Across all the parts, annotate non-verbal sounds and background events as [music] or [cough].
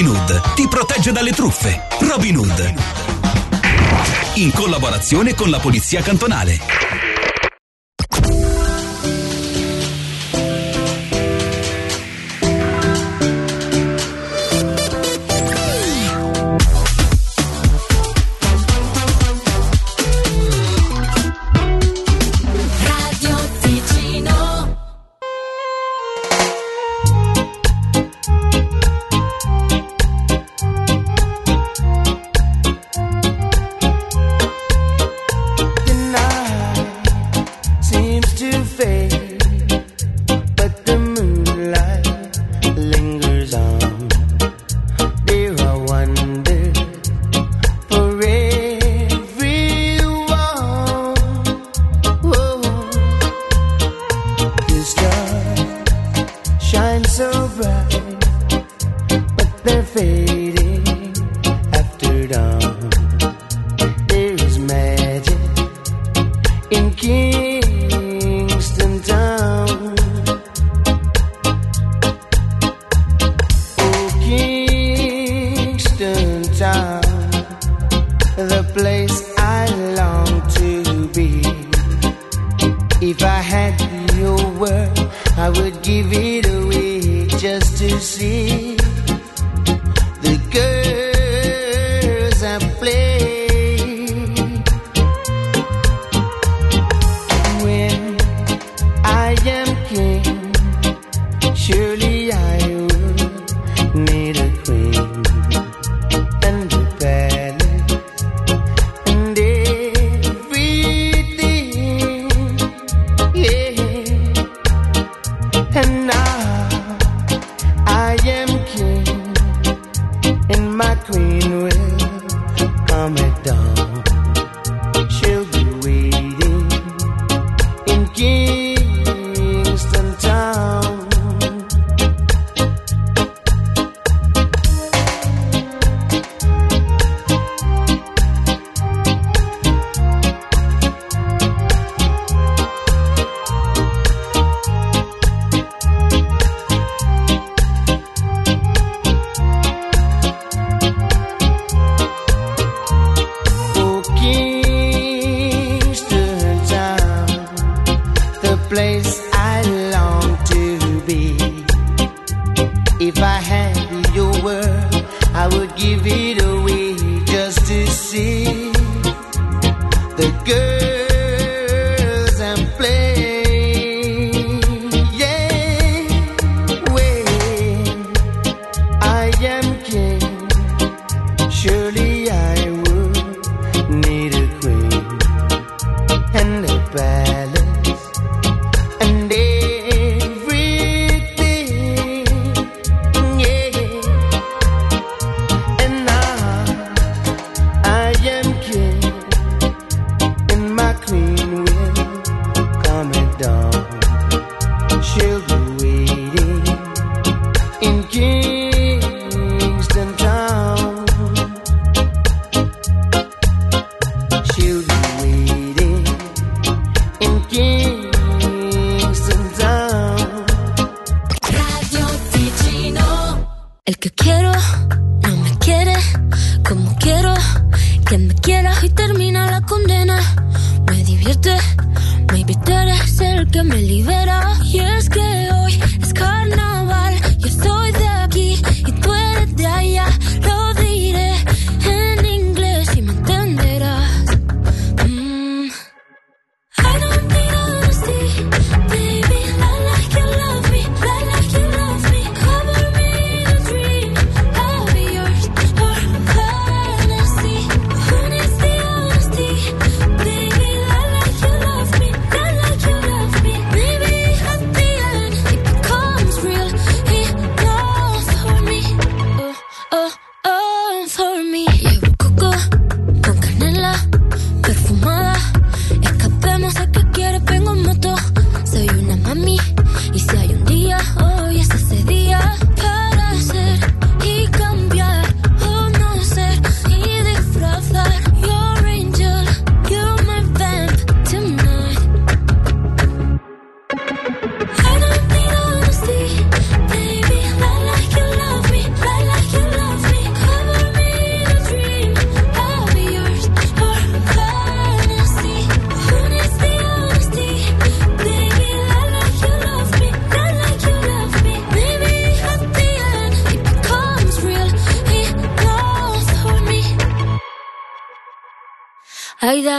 Robin Hood ti protegge dalle truffe. Robin Hood. In collaborazione con la Polizia Cantonale.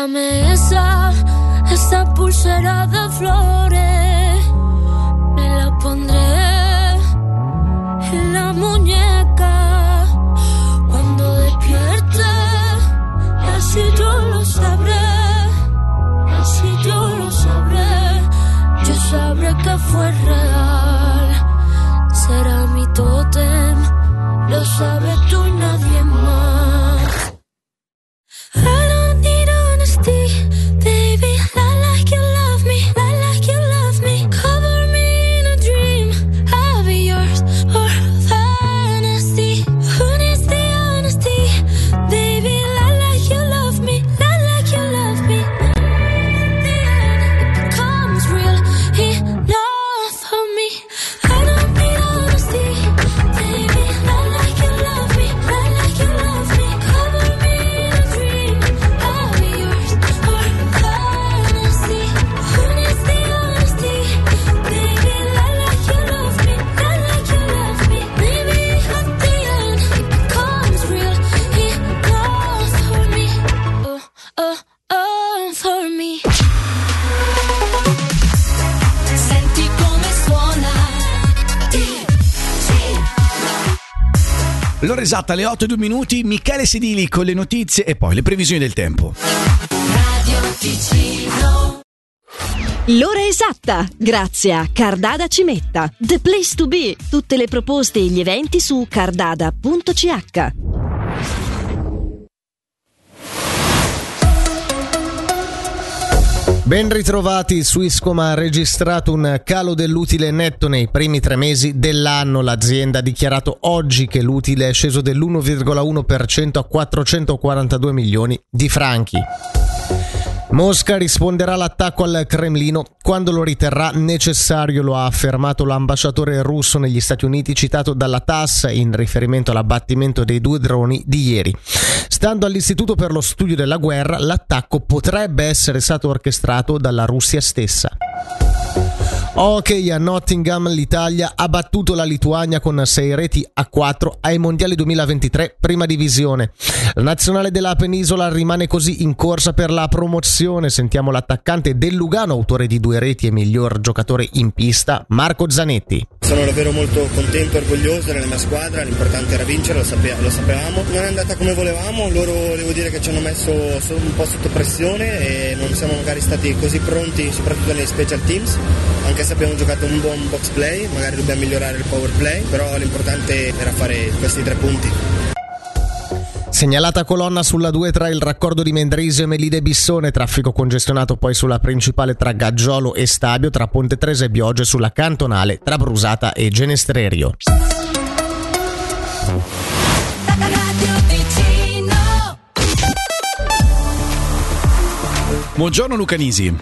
Ay, dame esa, esa pulsera de flores. Me la pondré en la muñeca cuando despierte. Así yo lo sabré, así yo lo sabré. Yo sabré que fue real. L'ora esatta alle 8 e 2 minuti, Michele Sedili con le notizie e poi le previsioni del tempo. Radio Ticino L'ora esatta, grazie a Cardada Cimetta. The place to be. Tutte le proposte e gli eventi su cardada.ch. Ben ritrovati, Swisscom ha registrato un calo dell'utile netto nei primi tre mesi dell'anno. L'azienda ha dichiarato oggi che l'utile è sceso dell'1,1% a 442 milioni di franchi. Mosca risponderà all'attacco al Cremlino quando lo riterrà necessario, lo ha affermato l'ambasciatore russo negli Stati Uniti citato dalla TASS in riferimento all'abbattimento dei due droni di ieri. Stando all'Istituto per lo studio della guerra, l'attacco potrebbe essere stato orchestrato dalla Russia stessa. Ok, a Nottingham l'Italia ha battuto la Lituania con 6 reti a 4 ai Mondiali 2023 prima divisione. La nazionale della penisola rimane così in corsa per la promozione. Sentiamo l'attaccante del Lugano, autore di due reti e miglior giocatore in pista, Marco Zanetti. Sono davvero molto contento e orgoglioso della mia squadra, l'importante era vincere, lo, sape- lo sapevamo. Non è andata come volevamo, loro devo dire che ci hanno messo so- un po' sotto pressione e non siamo magari stati così pronti, soprattutto nei special teams, anche se abbiamo giocato un buon box play, magari dobbiamo migliorare il power play, però l'importante era fare questi tre punti. Segnalata colonna sulla 2 tra il raccordo di Mendrisio e Melide Bissone, traffico congestionato poi sulla principale tra Gaggiolo e Stabio, tra Ponte Tresa e Bioge sulla cantonale tra Brusata e Genestrerio. Buongiorno Luca Nisi.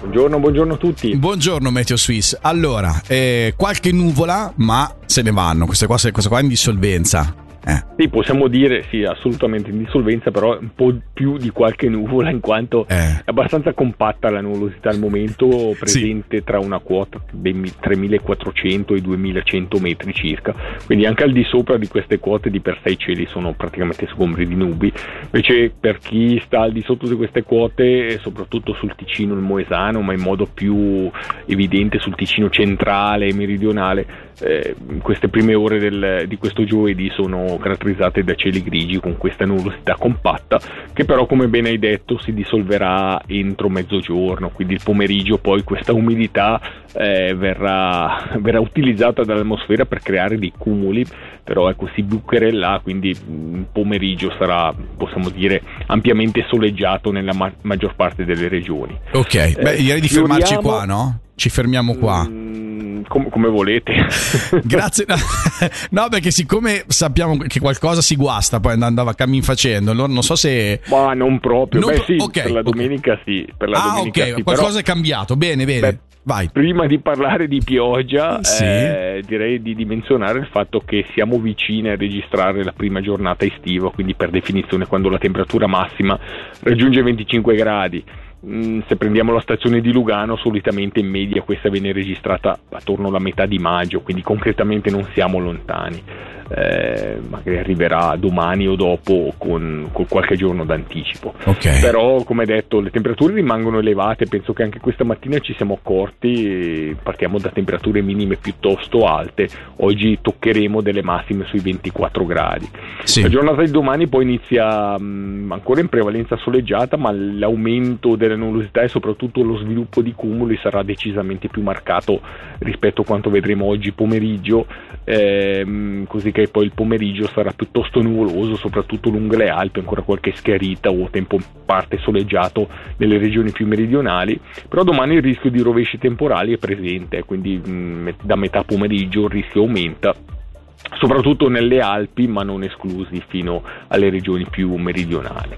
Buongiorno, buongiorno a tutti. Buongiorno Meteo Swiss. Allora, eh, qualche nuvola, ma se ne vanno. Queste qua, queste qua in dissolvenza. Eh. Sì, possiamo dire, sì, assolutamente in dissolvenza, però un po' più di qualche nuvola, in quanto Eh. è abbastanza compatta la nuvolosità al momento, presente tra una quota dei 3400 e i 2100 metri circa, quindi anche al di sopra di queste quote di per sé i cieli sono praticamente sgombri di nubi, invece per chi sta al di sotto di queste quote, soprattutto sul Ticino il Moesano, ma in modo più evidente sul Ticino centrale e meridionale, eh, queste prime ore del- di questo giovedì sono caratterizzate da cieli grigi con questa nuvolosità compatta che però come bene hai detto si dissolverà entro mezzogiorno quindi il pomeriggio poi questa umidità eh, verrà, [laughs] verrà utilizzata dall'atmosfera per creare dei cumuli però ecco si bucherellà quindi il pomeriggio sarà possiamo dire ampiamente soleggiato nella ma- maggior parte delle regioni Ok, beh, Eh, direi di fermarci fioriamo- qua, no? Ci fermiamo qua. Mm, com- come volete [laughs] Grazie. [laughs] No, perché siccome sappiamo che qualcosa si guasta, poi andava cammin facendo, allora non so se... Ma non proprio, Non beh pro- sì, ok, per la domenica sì, per la ah, domenica ok, sì, qualcosa però, è cambiato. Bene, bene. Beh, Vai. prima di parlare di pioggia Sì. eh, direi di dimensionare il fatto che siamo vicini a registrare la prima giornata estiva, quindi per definizione quando la temperatura massima raggiunge 25 gradi. Mm, se prendiamo la stazione di Lugano, solitamente in media questa viene registrata attorno alla metà di maggio, quindi concretamente non siamo lontani. Eh, magari arriverà domani o dopo con, con qualche giorno d'anticipo. Ok. Però, come detto, le temperature rimangono elevate. Penso che anche questa mattina ci siamo accorti. Partiamo da temperature minime piuttosto alte. Oggi toccheremo delle massime sui 24 gradi. Sì. La giornata di domani poi inizia mh, ancora in prevalenza soleggiata, ma l'aumento della nuvolosità e soprattutto lo sviluppo di cumuli sarà decisamente più marcato rispetto a quanto vedremo oggi pomeriggio. ehm, così che poi il pomeriggio sarà piuttosto nuvoloso, soprattutto lungo le Alpi, ancora qualche schiarita o tempo in parte soleggiato nelle regioni più meridionali, però domani il rischio di rovesci temporali è presente, quindi mh, da metà pomeriggio il rischio aumenta soprattutto nelle Alpi, ma non esclusi fino alle regioni più meridionali.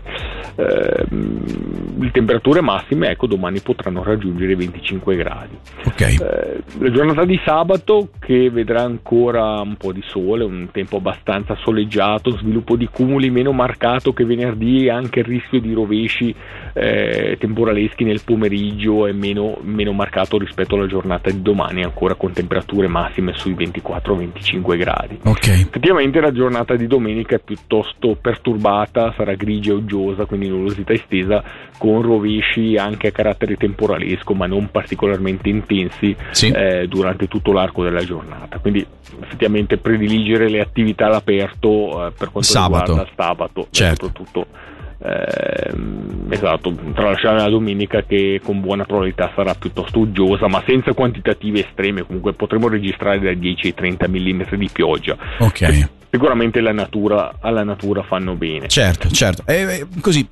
Ehm, le temperature massime, ecco, domani potranno raggiungere i 25 gradi. Ok. Eh, la giornata di sabato che vedrà ancora un po' di sole, un tempo abbastanza soleggiato, sviluppo di cumuli meno marcato che venerdì e anche il rischio di rovesci eh, temporaleschi nel pomeriggio è meno, meno marcato rispetto alla giornata di domani, ancora con temperature massime sui 24-25 gradi. Ok. Effettivamente la giornata di domenica è piuttosto perturbata, sarà grigia e uggiosa, quindi nuvolosità estesa con rovesci anche a carattere temporalesco, ma non particolarmente intensi Sì. eh, durante tutto l'arco della giornata. Quindi effettivamente prediligere le attività all'aperto eh, per quanto Sabato. riguarda sabato, Certo. soprattutto ehm, esatto, tralasciare la domenica che con buona probabilità sarà piuttosto uggiosa, ma senza quantitative estreme, comunque potremo registrare dai 10 ai 30 mm di pioggia. Ok. Sicuramente la natura, alla natura fanno bene. Certo, certo. E eh, così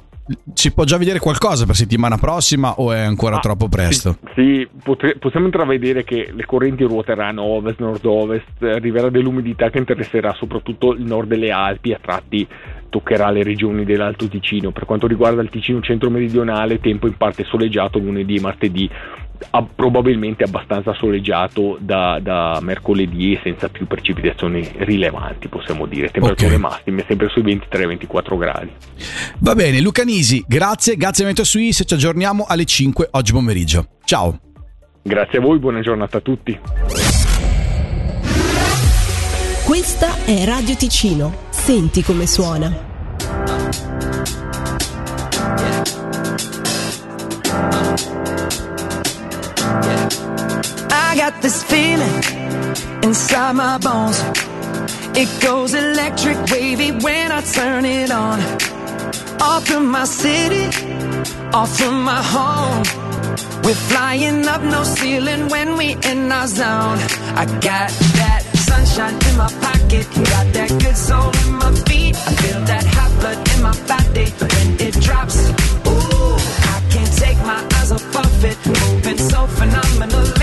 si può già vedere qualcosa per settimana prossima o è ancora Ah, troppo presto? Sì, sì, potre- possiamo intravedere che le correnti ruoteranno ovest, nord-ovest, arriverà dell'umidità che interesserà soprattutto il nord delle Alpi, a tratti toccherà le regioni dell'Alto Ticino. Per quanto riguarda il Ticino centro-meridionale, tempo in parte soleggiato lunedì e martedì, probabilmente abbastanza soleggiato da, da mercoledì e senza più precipitazioni rilevanti, possiamo dire. Temperature Ok. massime sempre sui 23-24 gradi. Va bene, Luca Nisi, grazie, grazie Vento Suisse, ci aggiorniamo alle 5 oggi pomeriggio. Ciao. Grazie a voi, buona giornata a tutti. Questa è Radio Ticino. Senti come suona. I got this feeling inside my bones. It goes electric wavy when I turn it on. Off from my city, off from my home. We're flying up no ceiling when we in our zone. I got that sunshine in my pocket, got that good soul in my feet. I feel that hot blood in my body when it drops. Ooh, I can't take my eyes off of it, moving so phenomenally.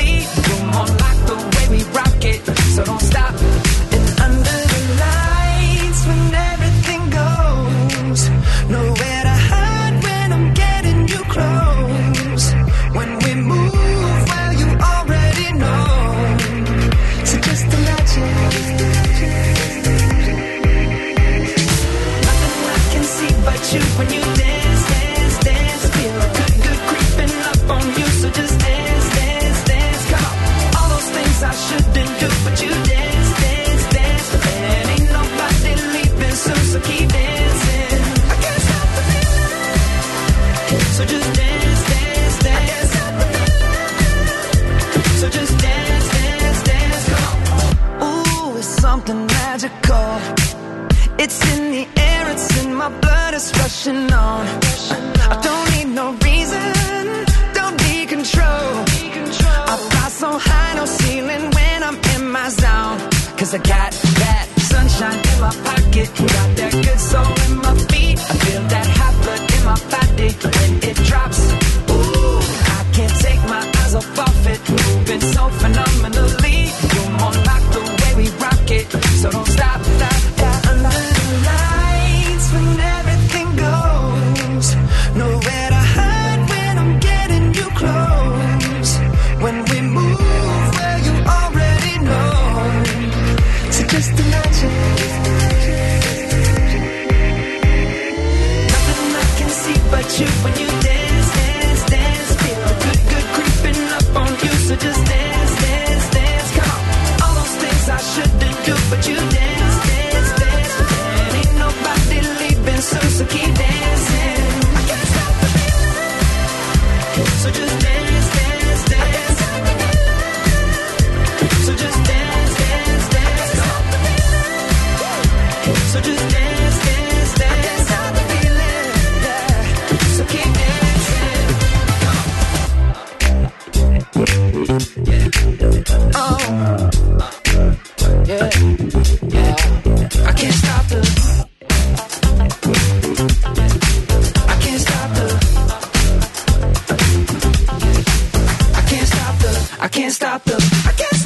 Keep dancing. I can't stop the. I can't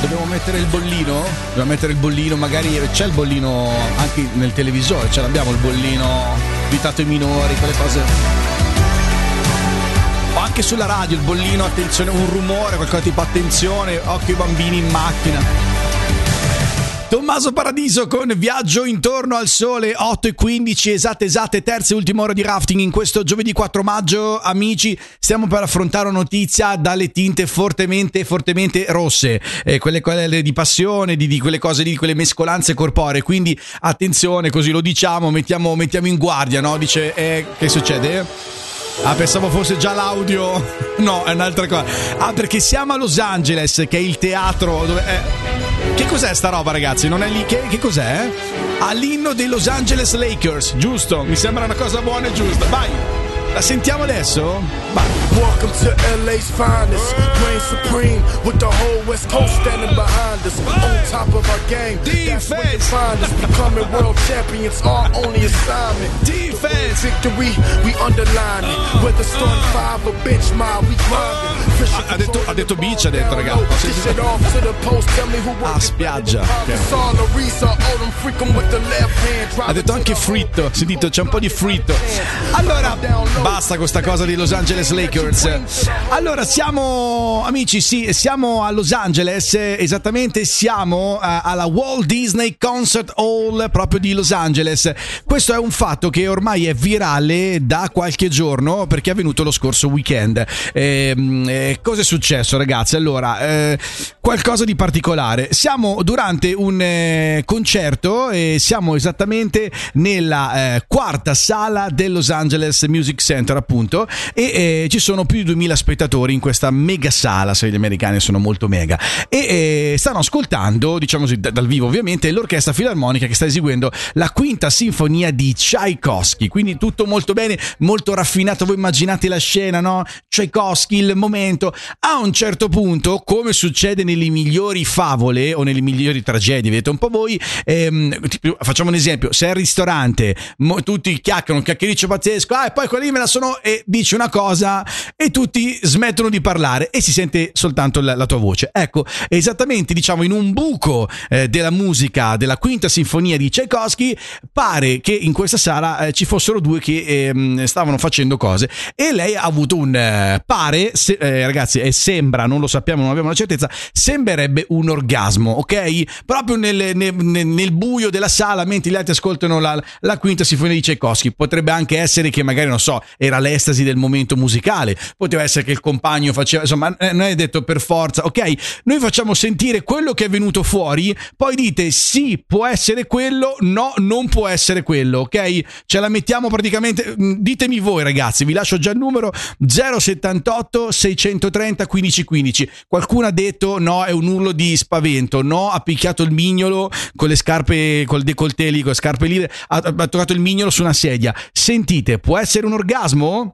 Dobbiamo mettere il bollino? Dobbiamo mettere il bollino, magari c'è il bollino anche nel televisore, ce l'abbiamo il bollino invitato ai minori, quelle cose. O anche sulla radio il bollino, attenzione, un rumore, qualcosa tipo attenzione, occhio ai bambini in macchina. Tommaso Paradiso con Viaggio intorno al sole 8 e 15 esatte esatte terza e ultima ora di rafting in questo giovedì 4 maggio amici stiamo per affrontare una notizia dalle tinte fortemente fortemente rosse eh, quelle, quelle di passione di, di quelle cose di quelle mescolanze corporee quindi attenzione così lo diciamo mettiamo, mettiamo in guardia no dice eh, che succede? Ah, pensavo fosse già l'audio. [laughs] No, è un'altra cosa. Ah, perché siamo a Los Angeles, che è il teatro dove. eh, Che cos'è sta roba, ragazzi? Non è lì. Che, che cos'è? All'inno dei Los Angeles Lakers, giusto? Mi sembra una cosa buona e giusta. Vai! La sentiamo adesso? Vai. Welcome to LA's finest. Reign supreme with the whole West Coast standing behind us. On top of our game. That's when you find us. Becoming world champions, our only assignment. Defense. Victory, we underline it. Whether starting five or bench mile, we grind it. Fishing Ha detto, ha detto beach, ha detto, ragazzi. Who Ah, spiaggia. Ha detto anche fritto, si dito, c'è un po' di fritto. Allora, basta con sta cosa di Los Angeles Lakers. Allora, siamo amici, sì, siamo a Los Angeles, eh, esattamente siamo eh, alla Walt Disney Concert Hall proprio di Los Angeles. Questo è un fatto che ormai è virale da qualche giorno perché è avvenuto lo scorso weekend. Ehm, eh, cosa è successo, ragazzi? Allora, eh, qualcosa di particolare. Siamo durante un eh, concerto e siamo esattamente nella eh, quarta sala del Los Angeles Music Center, appunto, e eh, ci sono più di 2000 spettatori in questa mega sala, se gli americani sono molto mega, e eh, stanno ascoltando, diciamo così, da- dal vivo ovviamente, l'orchestra filarmonica che sta eseguendo la quinta sinfonia di Tchaikovsky, quindi tutto molto bene, molto raffinato, voi immaginate la scena, no? Tchaikovsky, il momento, a un certo punto, come succede nelle migliori favole o nelle migliori tragedie, vedete un po' voi, ehm, facciamo un esempio, sei al ristorante, mo- tutti chiacchierano, un chiacchiericcio pazzesco, ah, e poi quelli me la sono e dici una cosa e tutti smettono di parlare e si sente soltanto la, la tua voce. Ecco, esattamente, diciamo, in un buco eh, della musica della quinta sinfonia di Tchaikovsky, pare che in questa sala eh, ci fossero due che ehm, stavano facendo cose e lei ha avuto un eh, pare, se- eh, ragazzi, e sembra, non lo sappiamo, non abbiamo la certezza, sembrerebbe un orgasmo, ok? Proprio nel, nel- nel- nel buio della sala, mentre gli altri ascoltano la, la quinta sinfonia di Tchaikovsky. Potrebbe anche essere che magari, non so, era l'estasi del momento musicale, poteva essere che il compagno faceva, insomma, eh, non è detto per forza, ok? Noi facciamo sentire quello che è venuto fuori, poi dite sì, può essere quello, no, non può essere quello, ok? Ce la mettiamo praticamente, mm, ditemi voi ragazzi, vi lascio già il numero 078 630 1515. Qualcuno ha detto no, è un urlo di spavento, no, ha picchiato il mignolo con le scarpe, col decolleté lì, con le scarpe lì, ha, ha toccato il mignolo su una sedia. Sentite, può essere un orgasmo?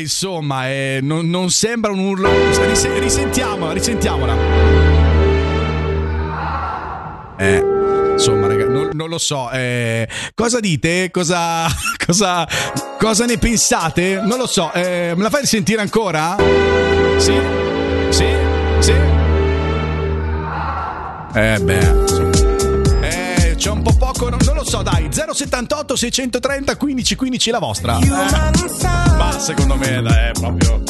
Insomma, eh, non, non sembra un urlo. Ris- risentiamola, risentiamola. Eh, insomma, raga, non, non lo so. eh, cosa dite? Cosa, [laughs] cosa, cosa ne pensate? Non lo so. eh, me la fai sentire ancora? Sì? Sì? Sì? Eh, beh. Eh, c'è un po' poco. Non, non lo so, dai. 078 630 15 15 la vostra. Eh, ma secondo me, dai, è proprio.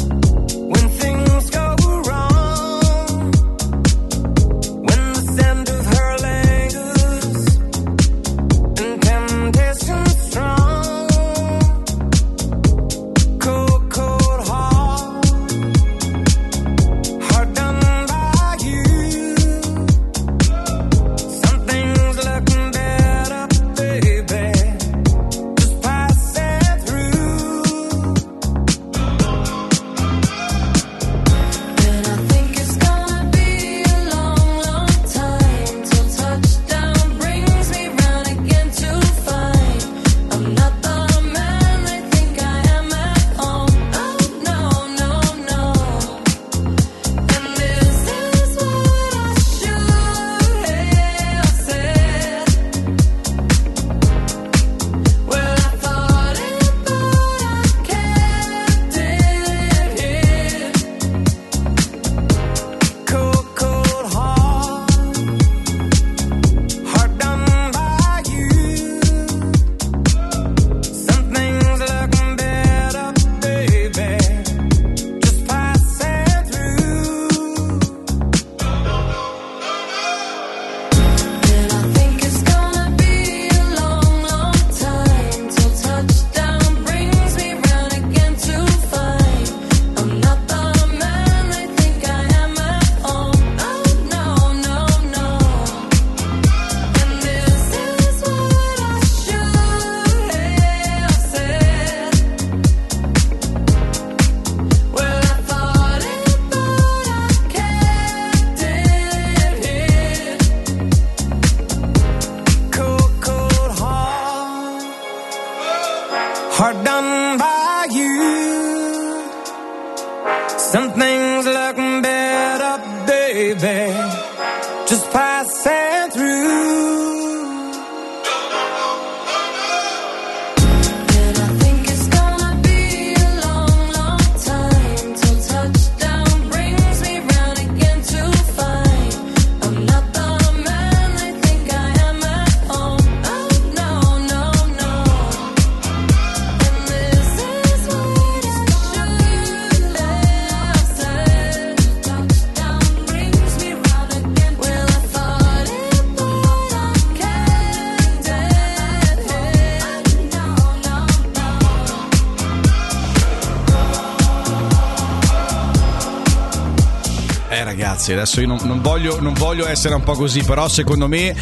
Ragazzi, adesso io non, non voglio, non voglio essere un po' così, però secondo me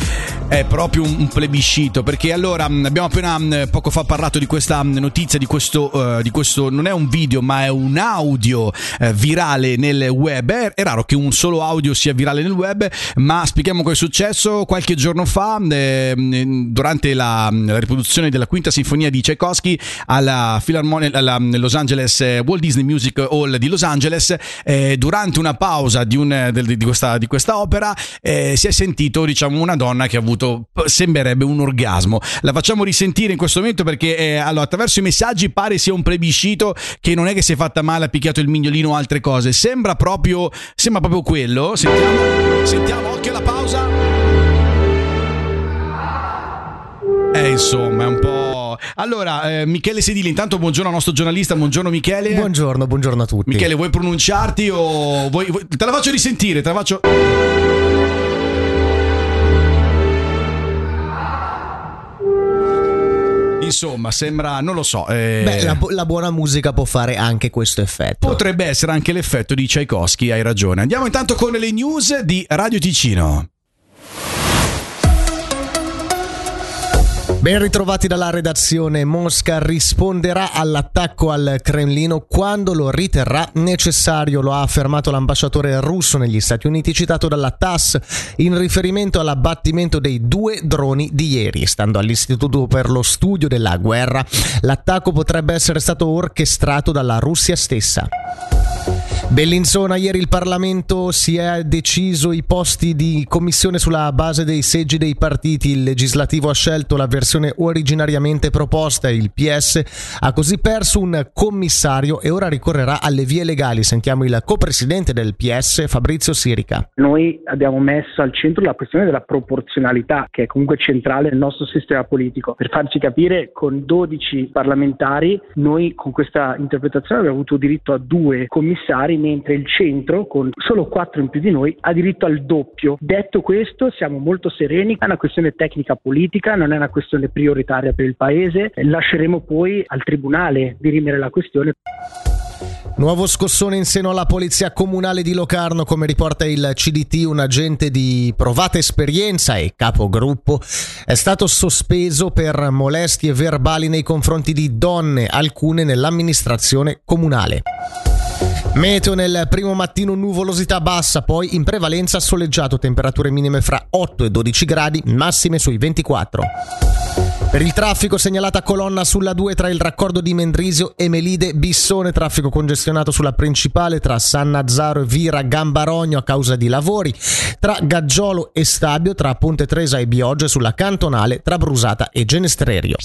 è proprio un, un plebiscito. Perché allora abbiamo appena poco fa parlato di questa notizia, di questo, eh, di questo non è un video, ma è un audio eh, virale nel web. È, è raro che un solo audio sia virale nel web, ma spieghiamo cosa è successo qualche giorno fa, eh, durante la, la riproduzione della quinta sinfonia di Tchaikovsky alla alla Los Angeles eh, Walt Disney Music Hall di Los Angeles, eh, durante una pausa di, un- del- di questa, di questa opera eh, si è sentito diciamo una donna che ha avuto sembrerebbe un orgasmo. La facciamo risentire in questo momento perché eh, allora, attraverso i messaggi pare sia un plebiscito che non è che si è fatta male, ha picchiato il mignolino o altre cose, sembra proprio, sembra proprio quello. Sentiamo, sentiamo, occhio alla pausa. Eh, insomma, è un po'. Allora, eh, Michele Sedili, intanto buongiorno al nostro giornalista, buongiorno Michele. Buongiorno, buongiorno a tutti. Michele, vuoi pronunciarti o vuoi, vuoi- te la faccio risentire, te la faccio Insomma, sembra, non lo so, eh, Beh, la, bu- la buona musica può fare anche questo effetto. potrebbe essere anche l'effetto di Tchaikovsky, hai ragione. Andiamo intanto con le news di Radio Ticino. Ben ritrovati dalla redazione. Mosca risponderà all'attacco al Cremlino quando lo riterrà necessario, lo ha affermato l'ambasciatore russo negli Stati Uniti, citato dalla TASS in riferimento all'abbattimento dei due droni di ieri. Stando all'Istituto per lo studio della guerra, l'attacco potrebbe essere stato orchestrato dalla Russia stessa. Bellinzona, ieri il Parlamento si è deciso i posti di commissione sulla base dei seggi dei partiti. Il legislativo ha scelto la versione originariamente proposta. Il PS ha così perso un commissario e ora ricorrerà alle vie legali. Sentiamo il copresidente del PS, Fabrizio Sirica. Noi abbiamo messo al centro la questione della proporzionalità, che è comunque centrale nel nostro sistema politico. Per farci capire, con 12 parlamentari, noi con questa interpretazione abbiamo avuto diritto a due commissari, mentre il centro, con solo quattro in più di noi, ha diritto al doppio. Detto questo, siamo molto sereni, è una questione tecnica politica, non è una questione prioritaria per il Paese. Lasceremo poi al Tribunale dirimere la questione. Nuovo scossone in seno alla polizia comunale di Locarno, come riporta il CDT, un agente di provata esperienza e capogruppo è stato sospeso per molestie verbali nei confronti di donne, alcune nell'amministrazione comunale. Meteo nel primo mattino nuvolosità bassa, poi in prevalenza soleggiato, temperature minime fra 8 e 12 gradi, massime sui 24. Per il traffico segnalata colonna sulla 2 tra il raccordo di Mendrisio e Melide Bissone, traffico congestionato sulla principale tra San Nazzaro e Vira Gambarogno a causa di lavori, tra Gaggiolo e Stabio, tra Ponte Tresa e Bioggia sulla cantonale tra Brusata e Genestrerio.